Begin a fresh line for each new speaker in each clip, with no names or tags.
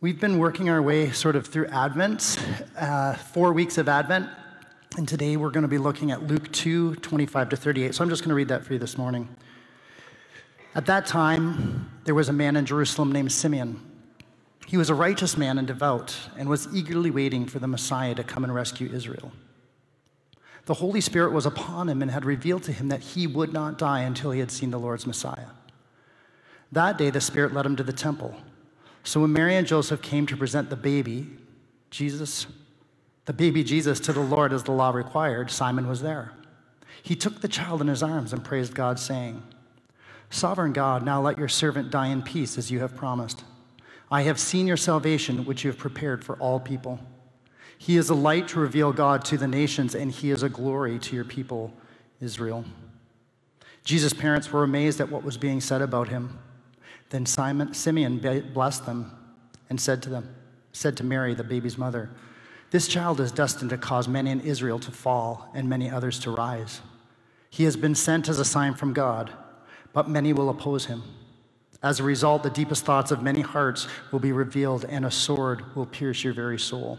We've been working our way sort of through Advent, uh, four weeks of Advent, and today we're going to be looking at Luke 2 25 to 38. So I'm just going to read that for you this morning. At that time, there was a man in Jerusalem named Simeon. He was a righteous man and devout, and was eagerly waiting for the Messiah to come and rescue Israel. The Holy Spirit was upon him and had revealed to him that he would not die until he had seen the Lord's Messiah. That day, the Spirit led him to the temple. So when Mary and Joseph came to present the baby, Jesus, the baby Jesus, to the Lord as the law required, Simon was there. He took the child in his arms and praised God, saying, Sovereign God, now let your servant die in peace as you have promised. I have seen your salvation, which you have prepared for all people. He is a light to reveal God to the nations, and he is a glory to your people, Israel. Jesus' parents were amazed at what was being said about him. Then Simon, Simeon blessed them and said to them, said to Mary, the baby's mother, This child is destined to cause many in Israel to fall and many others to rise. He has been sent as a sign from God, but many will oppose him. As a result, the deepest thoughts of many hearts will be revealed, and a sword will pierce your very soul.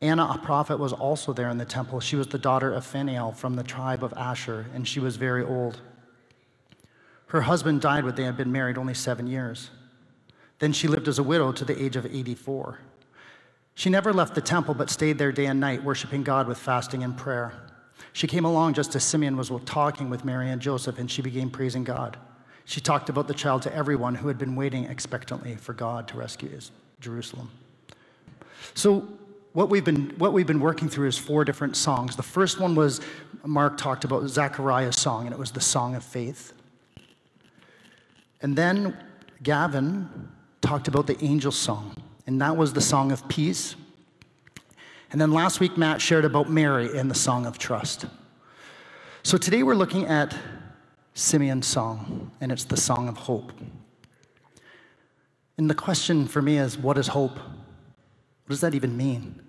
Anna, a prophet, was also there in the temple. She was the daughter of Phanuel from the tribe of Asher, and she was very old. Her husband died when they had been married only seven years. Then she lived as a widow to the age of 84. She never left the temple, but stayed there day and night, worshiping God with fasting and prayer. She came along just as Simeon was talking with Mary and Joseph, and she began praising God. She talked about the child to everyone who had been waiting expectantly for God to rescue Jerusalem. So, what we've, been, what we've been working through is four different songs. The first one was Mark talked about Zechariah's song, and it was the Song of Faith. And then Gavin talked about the angel song, and that was the song of peace. And then last week, Matt shared about Mary and the song of trust. So today we're looking at Simeon's song, and it's the song of hope. And the question for me is what is hope? What does that even mean?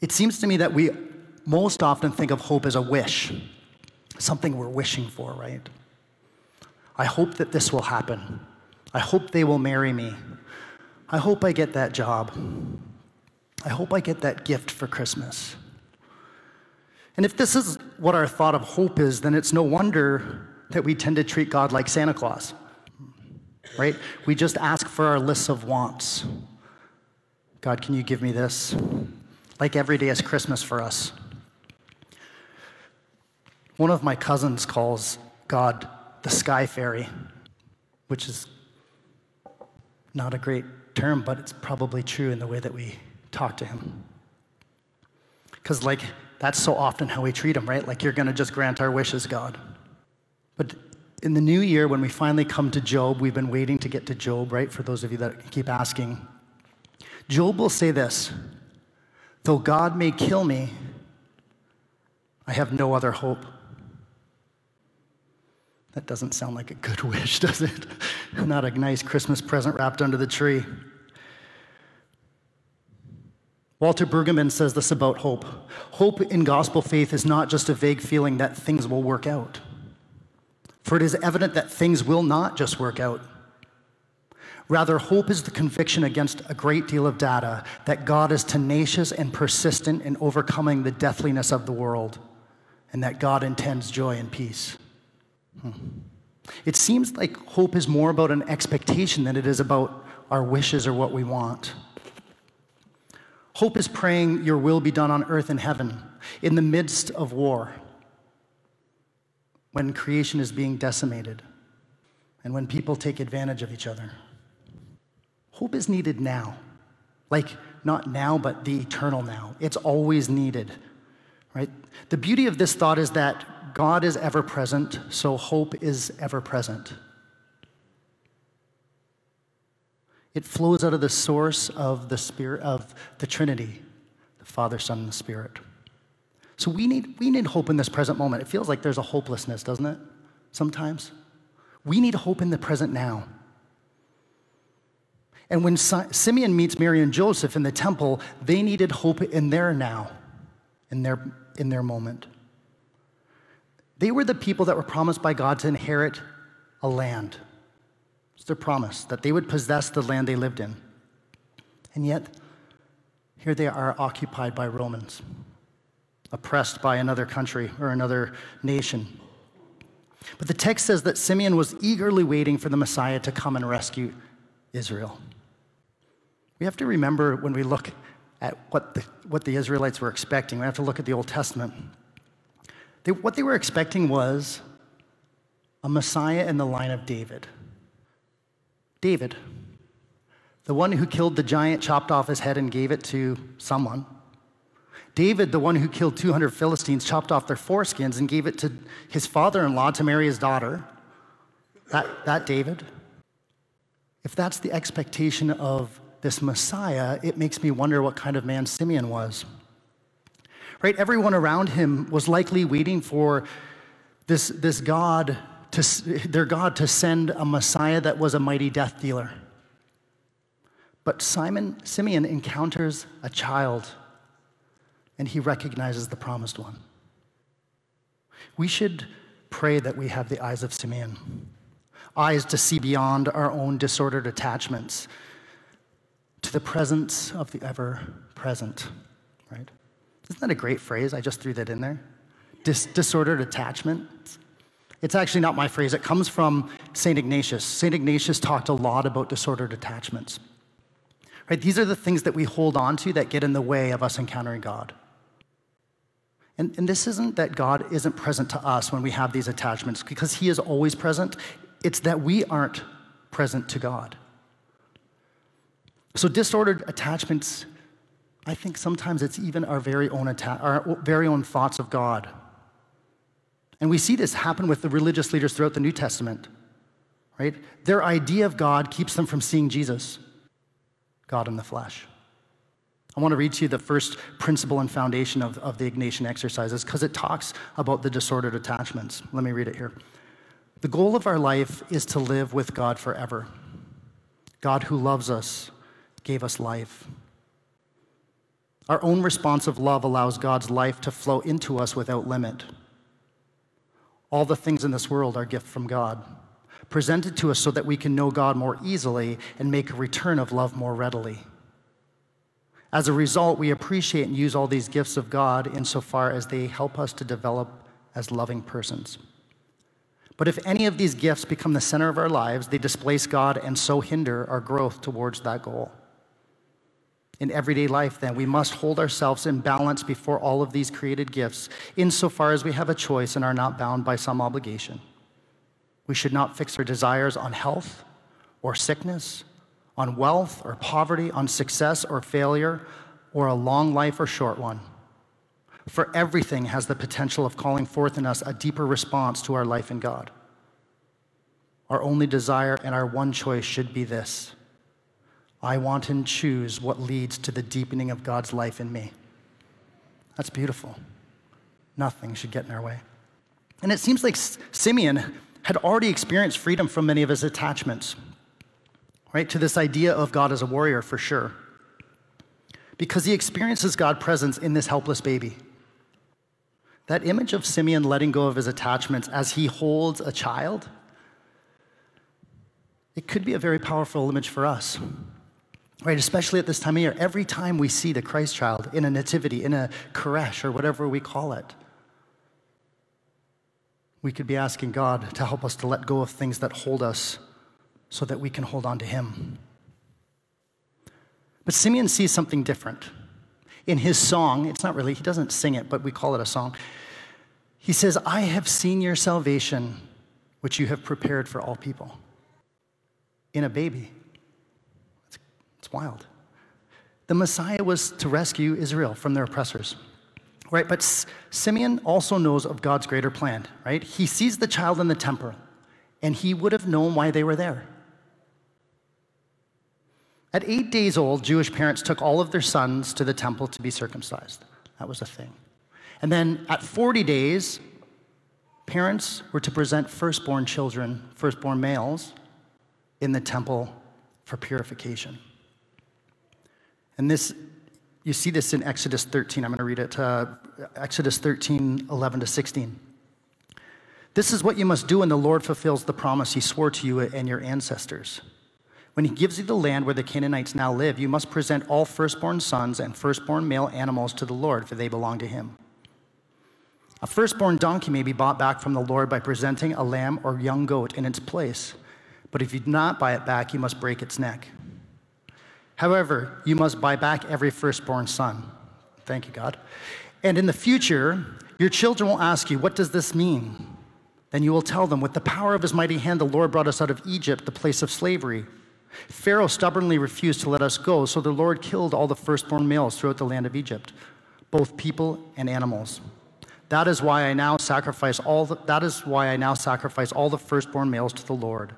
It seems to me that we most often think of hope as a wish, something we're wishing for, right? I hope that this will happen. I hope they will marry me. I hope I get that job. I hope I get that gift for Christmas. And if this is what our thought of hope is, then it's no wonder that we tend to treat God like Santa Claus, right? We just ask for our lists of wants. God, can you give me this? Like every day is Christmas for us. One of my cousins calls God the sky fairy, which is not a great term, but it's probably true in the way that we talk to him. Because, like, that's so often how we treat him, right? Like, you're going to just grant our wishes, God. But in the new year, when we finally come to Job, we've been waiting to get to Job, right? For those of you that keep asking, Job will say this Though God may kill me, I have no other hope. That doesn't sound like a good wish, does it? Not a nice Christmas present wrapped under the tree. Walter Brueggemann says this about hope hope in gospel faith is not just a vague feeling that things will work out, for it is evident that things will not just work out. Rather, hope is the conviction against a great deal of data that God is tenacious and persistent in overcoming the deathliness of the world, and that God intends joy and peace. It seems like hope is more about an expectation than it is about our wishes or what we want. Hope is praying, Your will be done on earth and heaven in the midst of war, when creation is being decimated, and when people take advantage of each other. Hope is needed now. Like, not now, but the eternal now. It's always needed, right? The beauty of this thought is that God is ever present, so hope is ever present. It flows out of the source of the Spirit of the Trinity, the Father, Son, and the Spirit. So we need, we need hope in this present moment. It feels like there's a hopelessness, doesn't it? Sometimes. We need hope in the present now. And when Simeon meets Mary and Joseph in the temple, they needed hope in their now, in their, in their moment. They were the people that were promised by God to inherit a land. It's their promise that they would possess the land they lived in. And yet, here they are occupied by Romans, oppressed by another country or another nation. But the text says that Simeon was eagerly waiting for the Messiah to come and rescue Israel. We have to remember when we look at what the, what the Israelites were expecting, we have to look at the Old Testament. They, what they were expecting was a Messiah in the line of David. David, the one who killed the giant, chopped off his head, and gave it to someone. David, the one who killed 200 Philistines, chopped off their foreskins and gave it to his father in law to marry his daughter. That, that David. If that's the expectation of this Messiah, it makes me wonder what kind of man Simeon was. Right? Everyone around him was likely waiting for this, this God to, their God to send a Messiah that was a mighty death dealer. But Simon, Simeon encounters a child and he recognizes the promised one. We should pray that we have the eyes of Simeon, eyes to see beyond our own disordered attachments to the presence of the ever present, right? Isn't that a great phrase? I just threw that in there. Dis- disordered attachment. It's actually not my phrase, it comes from St. Ignatius. St. Ignatius talked a lot about disordered attachments. Right? These are the things that we hold on to that get in the way of us encountering God. And, and this isn't that God isn't present to us when we have these attachments, because He is always present. It's that we aren't present to God. So, disordered attachments, I think sometimes it's even our very own, atta- our very own thoughts of God. And we see this happen with the religious leaders throughout the New Testament, right? Their idea of God keeps them from seeing Jesus, God in the flesh. I want to read to you the first principle and foundation of, of the Ignatian exercises because it talks about the disordered attachments. Let me read it here. The goal of our life is to live with God forever. God who loves us gave us life. Our own responsive love allows God's life to flow into us without limit. All the things in this world are gift from God, presented to us so that we can know God more easily and make a return of love more readily. As a result, we appreciate and use all these gifts of God insofar as they help us to develop as loving persons. But if any of these gifts become the center of our lives, they displace God and so hinder our growth towards that goal in everyday life, then, we must hold ourselves in balance before all of these created gifts, insofar as we have a choice and are not bound by some obligation. We should not fix our desires on health or sickness, on wealth or poverty, on success or failure, or a long life or short one. For everything has the potential of calling forth in us a deeper response to our life in God. Our only desire and our one choice should be this I want and choose what leads to the deepening of God's life in me. That's beautiful. Nothing should get in our way. And it seems like Simeon had already experienced freedom from many of his attachments, right? To this idea of God as a warrior, for sure. Because he experiences God's presence in this helpless baby. That image of Simeon letting go of his attachments as he holds a child, it could be a very powerful image for us. Right, especially at this time of year, every time we see the Christ child in a nativity, in a creche, or whatever we call it, we could be asking God to help us to let go of things that hold us so that we can hold on to Him. But Simeon sees something different. In his song, it's not really, he doesn't sing it, but we call it a song. He says, I have seen your salvation, which you have prepared for all people, in a baby. Wild. The Messiah was to rescue Israel from their oppressors. Right? But Simeon also knows of God's greater plan, right? He sees the child in the temple, and he would have known why they were there. At eight days old, Jewish parents took all of their sons to the temple to be circumcised. That was a thing. And then at 40 days, parents were to present firstborn children, firstborn males, in the temple for purification. And this, you see this in Exodus 13. I'm going to read it. Uh, Exodus 13, 11 to 16. This is what you must do when the Lord fulfills the promise he swore to you and your ancestors. When he gives you the land where the Canaanites now live, you must present all firstborn sons and firstborn male animals to the Lord, for they belong to him. A firstborn donkey may be bought back from the Lord by presenting a lamb or young goat in its place. But if you do not buy it back, you must break its neck. However, you must buy back every firstborn son. Thank you, God. And in the future, your children will ask you, What does this mean? Then you will tell them, With the power of his mighty hand, the Lord brought us out of Egypt, the place of slavery. Pharaoh stubbornly refused to let us go, so the Lord killed all the firstborn males throughout the land of Egypt, both people and animals. That is why I now sacrifice all the, that is why I now sacrifice all the firstborn males to the Lord,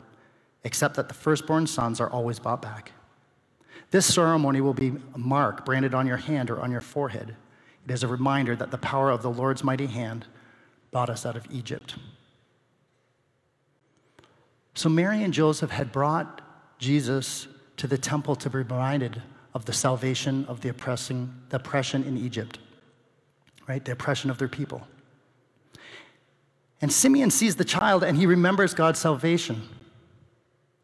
except that the firstborn sons are always bought back. This ceremony will be a mark branded on your hand or on your forehead. It is a reminder that the power of the Lord's mighty hand brought us out of Egypt. So Mary and Joseph had brought Jesus to the temple to be reminded of the salvation of the oppressing, the oppression in Egypt right? The oppression of their people. And Simeon sees the child and he remembers God's salvation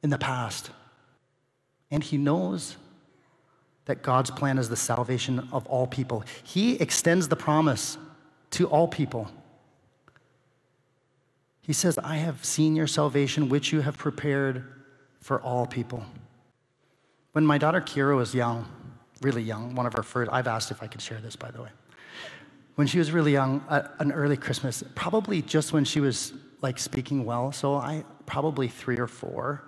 in the past. And he knows that God's plan is the salvation of all people. He extends the promise to all people. He says, I have seen your salvation, which you have prepared for all people. When my daughter Kira was young, really young, one of her first, I've asked if I could share this, by the way when she was really young, an early Christmas, probably just when she was like speaking well, so I probably three or four,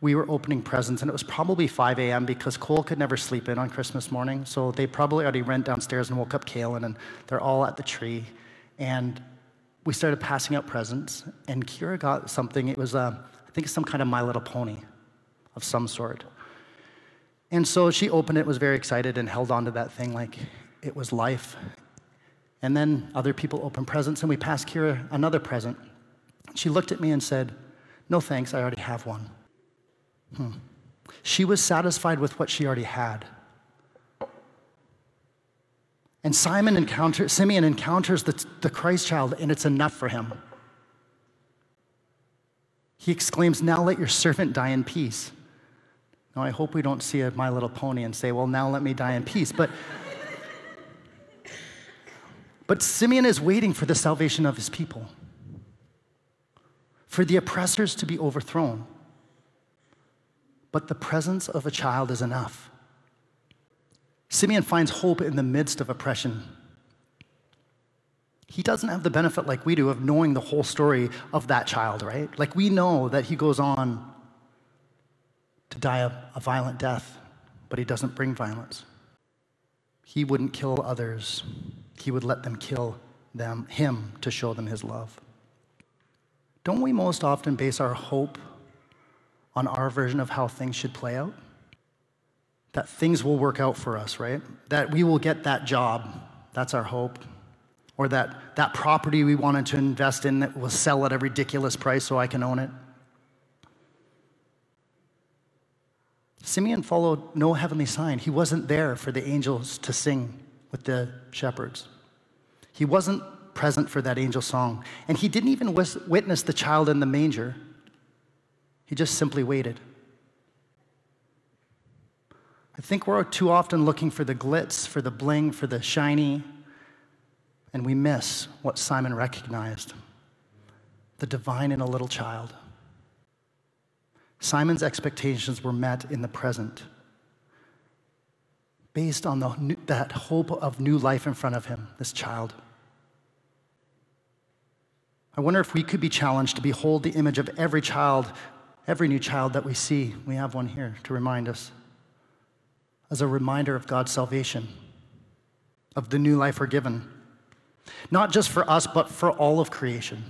we were opening presents, and it was probably 5 a.m. because Cole could never sleep in on Christmas morning. So they probably already went downstairs and woke up Kaylin, and they're all at the tree. And we started passing out presents, and Kira got something. It was, uh, I think, some kind of My Little Pony of some sort. And so she opened it, was very excited, and held on to that thing like it was life. And then other people opened presents, and we passed Kira another present. She looked at me and said, No thanks, I already have one. Hmm. She was satisfied with what she already had. And Simon encounters, Simeon encounters the, the Christ child, and it's enough for him. He exclaims, Now let your servant die in peace. Now, I hope we don't see a My Little Pony and say, Well, now let me die in peace. But but Simeon is waiting for the salvation of his people, for the oppressors to be overthrown. But the presence of a child is enough. Simeon finds hope in the midst of oppression. He doesn't have the benefit like we do of knowing the whole story of that child, right? Like we know that he goes on to die a, a violent death, but he doesn't bring violence. He wouldn't kill others he would let them kill them, him to show them his love. Don't we most often base our hope on our version of how things should play out? That things will work out for us, right? That we will get that job. That's our hope. Or that that property we wanted to invest in that will sell at a ridiculous price so I can own it. Simeon followed no heavenly sign. He wasn't there for the angels to sing with the shepherds. He wasn't present for that angel song, and he didn't even witness the child in the manger. He just simply waited. I think we're too often looking for the glitz, for the bling, for the shiny, and we miss what Simon recognized the divine in a little child. Simon's expectations were met in the present based on the, that hope of new life in front of him, this child. I wonder if we could be challenged to behold the image of every child, every new child that we see. We have one here to remind us, as a reminder of God's salvation, of the new life we're given, not just for us, but for all of creation.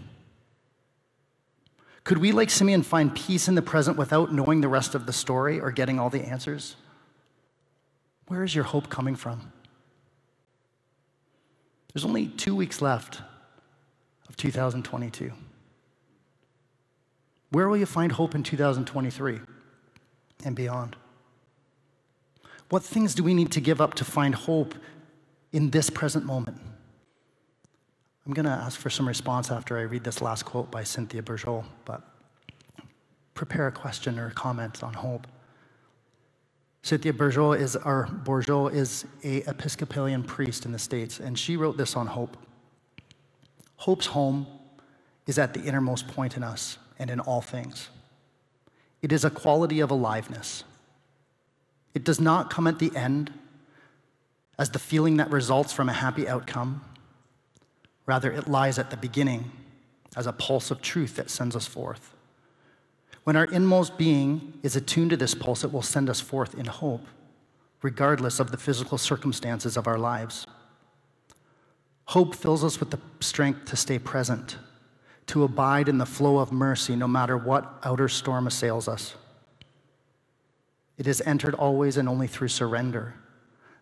Could we, like Simeon, find peace in the present without knowing the rest of the story or getting all the answers? Where is your hope coming from? There's only two weeks left of 2022. Where will you find hope in 2023 and beyond? What things do we need to give up to find hope in this present moment? I'm going to ask for some response after I read this last quote by Cynthia Bourgeault, but prepare a question or a comment on hope. Cynthia Bourgeois is, our Bourgeois is a Episcopalian priest in the States, and she wrote this on hope. Hope's home is at the innermost point in us and in all things. It is a quality of aliveness. It does not come at the end as the feeling that results from a happy outcome. Rather, it lies at the beginning as a pulse of truth that sends us forth. When our inmost being is attuned to this pulse, it will send us forth in hope, regardless of the physical circumstances of our lives. Hope fills us with the strength to stay present, to abide in the flow of mercy no matter what outer storm assails us. It is entered always and only through surrender.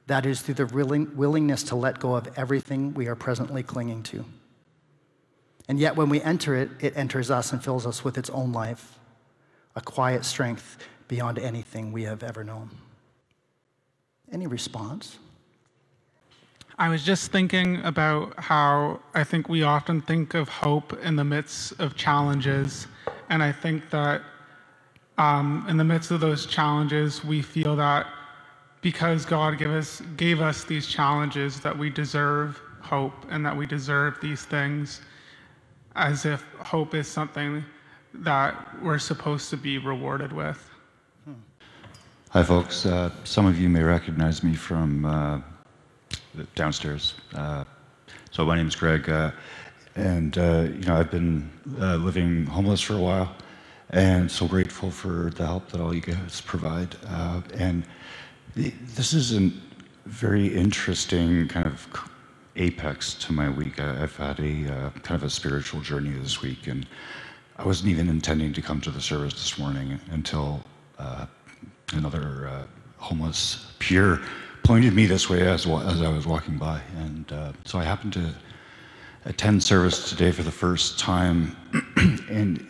That is, through the willingness to let go of everything we are presently clinging to. And yet, when we enter it, it enters us and fills us with its own life a quiet strength beyond anything we have ever known. Any response?
I was just thinking about how I think we often think of hope in the midst of challenges. And I think that um, in the midst of those challenges, we feel that because God gave us, gave us these challenges, that we deserve hope and that we deserve these things as if hope is something that we're supposed to be rewarded with.
Hi, folks. Uh, some of you may recognize me from uh, downstairs. Uh, so my name is Greg, uh, and uh, you know I've been living homeless for a while, and so grateful for the help that all you guys provide. and this is a very interesting kind of apex to my week. I, have had a kind of a spiritual journey this week, and I wasn't even intending to come to the service this morning until uh, another uh, homeless peer pointed me this way as, as I was walking by. And uh, so I happened to attend service today for the first time. and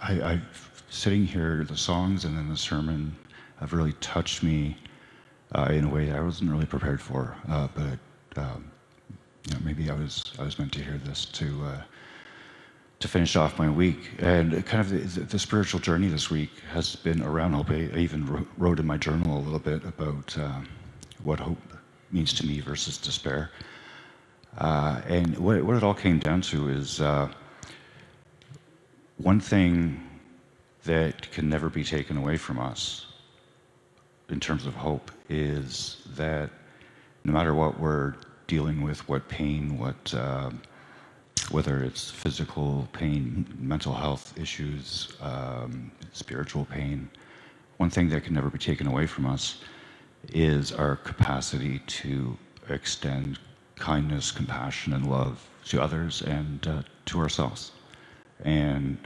I, I, sitting here, the songs and then the sermon have really touched me uh, in a way I wasn't really prepared for. Uh, but um, you know, maybe I was, I was meant to hear this to uh, to finish off my week. And kind of the, the, spiritual journey this week has been around hope. I, even wrote in my journal a little bit about um, what hope means to me versus despair. Uh, and what, what, it all came down to is uh, one thing that can never be taken away from us in terms of hope is that no matter what we're dealing with, what pain, what uh, whether it's physical pain, mental health issues, um, spiritual pain, one thing that can never be taken away from us is our capacity to extend kindness, compassion, and love to others and uh, to ourselves. And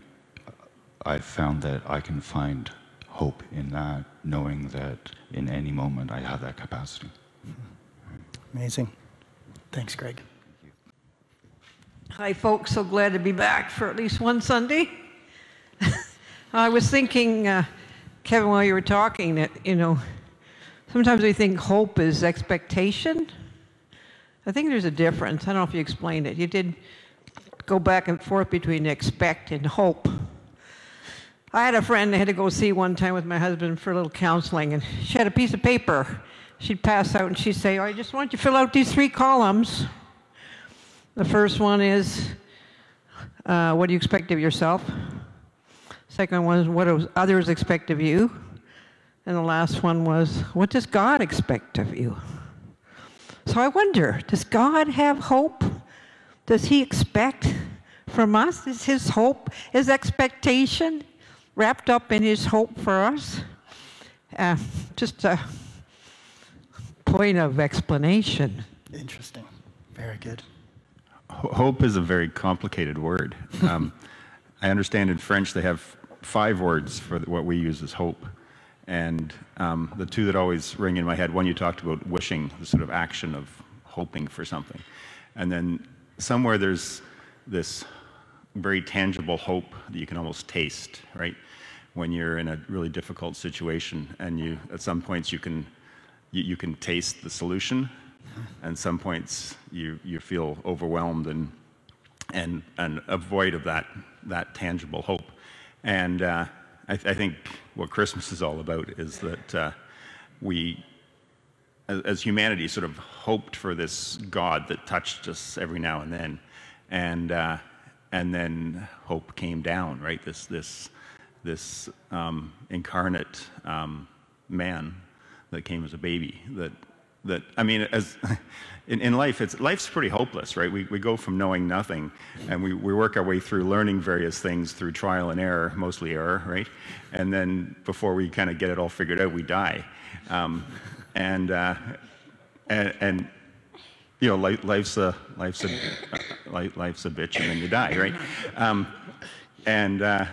I've found that I can find hope in that, knowing that in any moment I have that capacity.
Amazing. Thanks, Greg.
Hi, folks. So glad to be back for at least one Sunday. I was thinking, uh, Kevin, while you were talking, that, you know, sometimes we think hope is expectation. I think there's a difference. I don't know if you explained it. You did go back and forth between expect and hope. I had a friend I had to go see one time with my husband for a little counseling, and she had a piece of paper. She'd pass out and she'd say, oh, I just want you to fill out these three columns. The first one is uh, what do you expect of yourself? Second one is what do others expect of you? And the last one was what does God expect of you? So I wonder does God have hope? Does He expect from us? Is His hope, His expectation wrapped up in His hope for us? Uh, just a point of explanation.
Interesting. Very good
hope is a very complicated word. Um, I understand in French they have five words for what we use as hope. And um, the two that always ring in my head one, you talked about wishing, the sort of action of hoping for something. And then somewhere there's this very tangible hope that you can almost taste, right? When you're in a really difficult situation and you, at some points, you can, you, you can taste the solution and some points you, you feel overwhelmed and, and, and void of that, that tangible hope. And uh, I, th- I, think what Christmas is all about is that uh, we as, as humanity sort of hoped for this God that touched us every now and then, and uh, and then hope came down, right? This this this um, incarnate um, man that came as a baby that that I mean, as in, in life, it's life's pretty hopeless, right? We, we go from knowing nothing, and we, we work our way through learning various things through trial and error, mostly error, right? And then before we kind of get it all figured out, we die, um, and, uh, and and you know, life, life's a life's a uh, life's a bitch, and then you die, right? Um, and uh,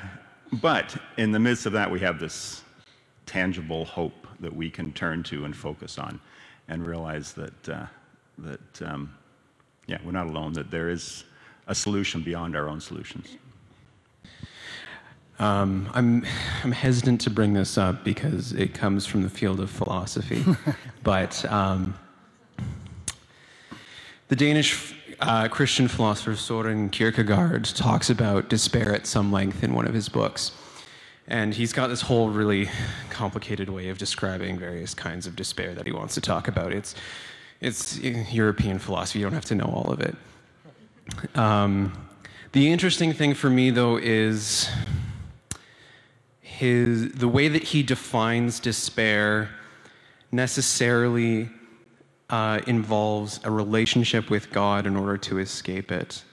but in the midst of that, we have this tangible hope that we can turn to and focus on and realize that, uh, that um, yeah, we're not alone, that there is a solution beyond our own solutions.
Um, I'm, I'm hesitant to bring this up because it comes from the field of philosophy, but um, the Danish uh, Christian philosopher Soren Kierkegaard talks about despair at some length in one of his books. And he's got this whole really complicated way of describing various kinds of despair that he wants to talk about. It's, it's European philosophy, you don't have to know all of it. Um, the interesting thing for me, though, is his, the way that he defines despair necessarily uh, involves a relationship with God in order to escape it.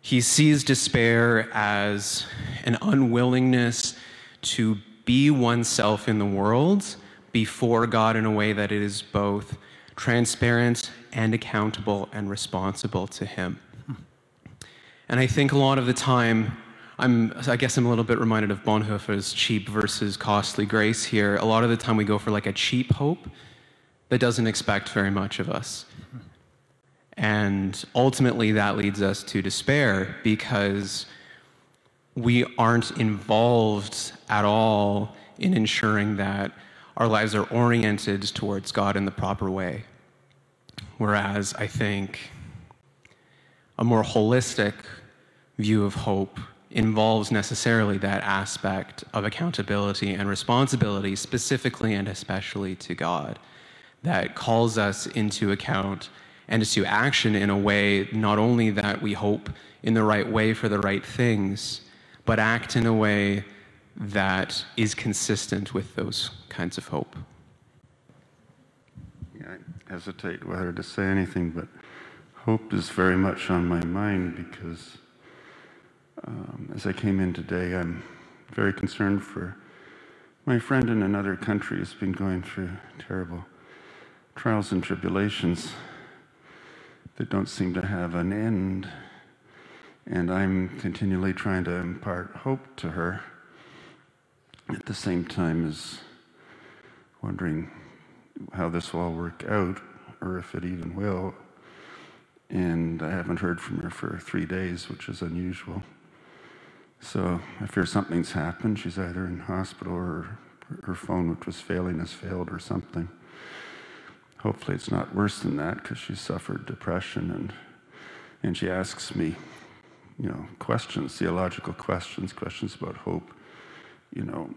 He sees despair as an unwillingness to be oneself in the world before God in a way that it is both transparent and accountable and responsible to Him. And I think a lot of the time, I'm, I guess I'm a little bit reminded of Bonhoeffer's cheap versus costly grace here. A lot of the time we go for like a cheap hope that doesn't expect very much of us. And ultimately that leads us to despair because we aren't involved at all in ensuring that our lives are oriented towards God in the proper way. Whereas I think a more holistic view of hope involves necessarily that aspect of accountability and responsibility, specifically and especially to God, that calls us into account and into action in a way not only that we hope in the right way for the right things, but act in a way that is consistent with those kinds of hope.
Yeah, I hesitate whether to say anything, but hope is very much on my mind because um, as I came in today, I'm very concerned for my friend in another country who's been going through terrible trials and tribulations that don't seem to have an end. And I'm continually trying to impart hope to her at the same time as wondering how this will all work out or if it even will. And I haven't heard from her for three days, which is unusual. So I fear something's happened. She's either in hospital or her phone, which was failing, has failed or something. Hopefully, it's not worse than that because she suffered depression and, and she asks me you know, questions, theological questions, questions about hope. You know,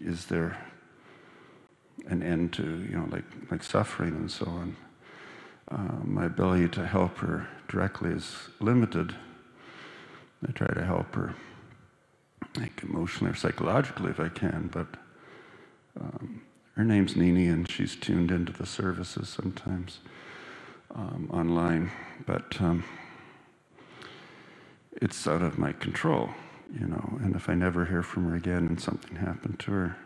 is there an end to, you know, like, like suffering and so on? Uh, my ability to help her directly is limited. I try to help her, like emotionally or psychologically if I can, but um, her name's Nini and she's tuned into the services sometimes um, online. But um, it's out of my control, you know. And if I never hear from her again and something happened to her,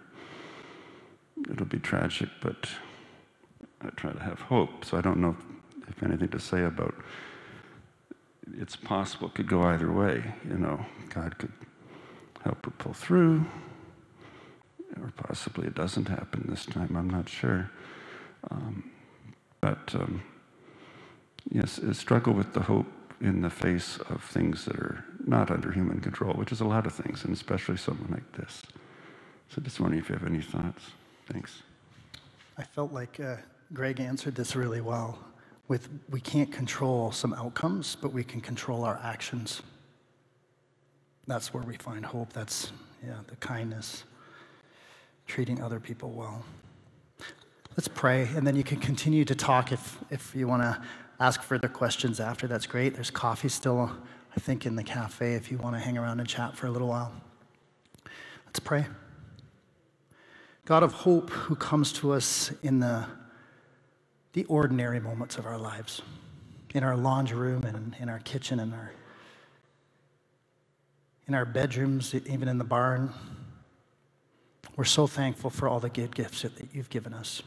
it'll be tragic, but I try to have hope. So I don't know if, anything to say about it's possible it could go either way, you know. God could help her pull through, or possibly it doesn't happen this time. I'm not sure. Um, but um, yes, struggle with the hope in the face of things that are not under human control, which is a lot of things, and especially someone like this. So just wondering if you have any thoughts. Thanks.
I felt like uh, Greg answered this really well. With we can't control some outcomes, but we can control our actions. That's where we find hope. That's yeah, the kindness, treating other people well. Let's pray, and then you can continue to talk if, if you want to ask further questions after. That's great. There's coffee still, I think, in the cafe if you want to hang around and chat for a little while. Let's pray. God of hope, who comes to us in the, the ordinary moments of our lives, in our laundry room and in our kitchen and our in our bedrooms, even in the barn. We're so thankful for all the good gifts that you've given us.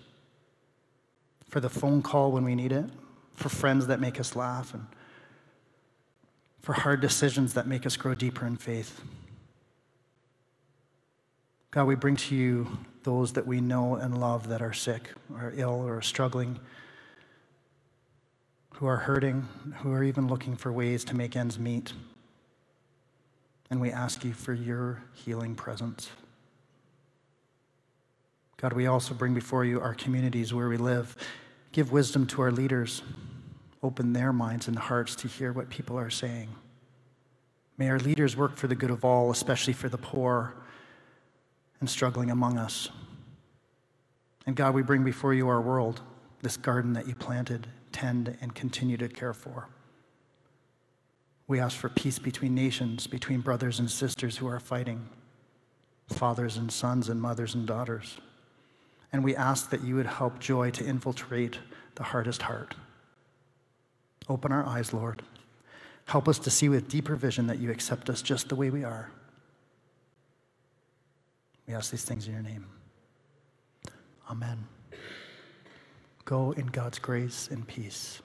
For the phone call when we need it, for friends that make us laugh, and for hard decisions that make us grow deeper in faith. God, we bring to you those that we know and love that are sick, or ill, or struggling, who are hurting, who are even looking for ways to make ends meet. And we ask you for your healing presence. God, we also bring before you our communities where we live. Give wisdom to our leaders. Open their minds and hearts to hear what people are saying. May our leaders work for the good of all, especially for the poor and struggling among us. And God, we bring before you our world, this garden that you planted, tend, and continue to care for. We ask for peace between nations, between brothers and sisters who are fighting, fathers and sons, and mothers and daughters. And we ask that you would help joy to infiltrate the hardest heart. Open our eyes, Lord. Help us to see with deeper vision that you accept us just the way we are. We ask these things in your name. Amen. Go in God's grace and peace.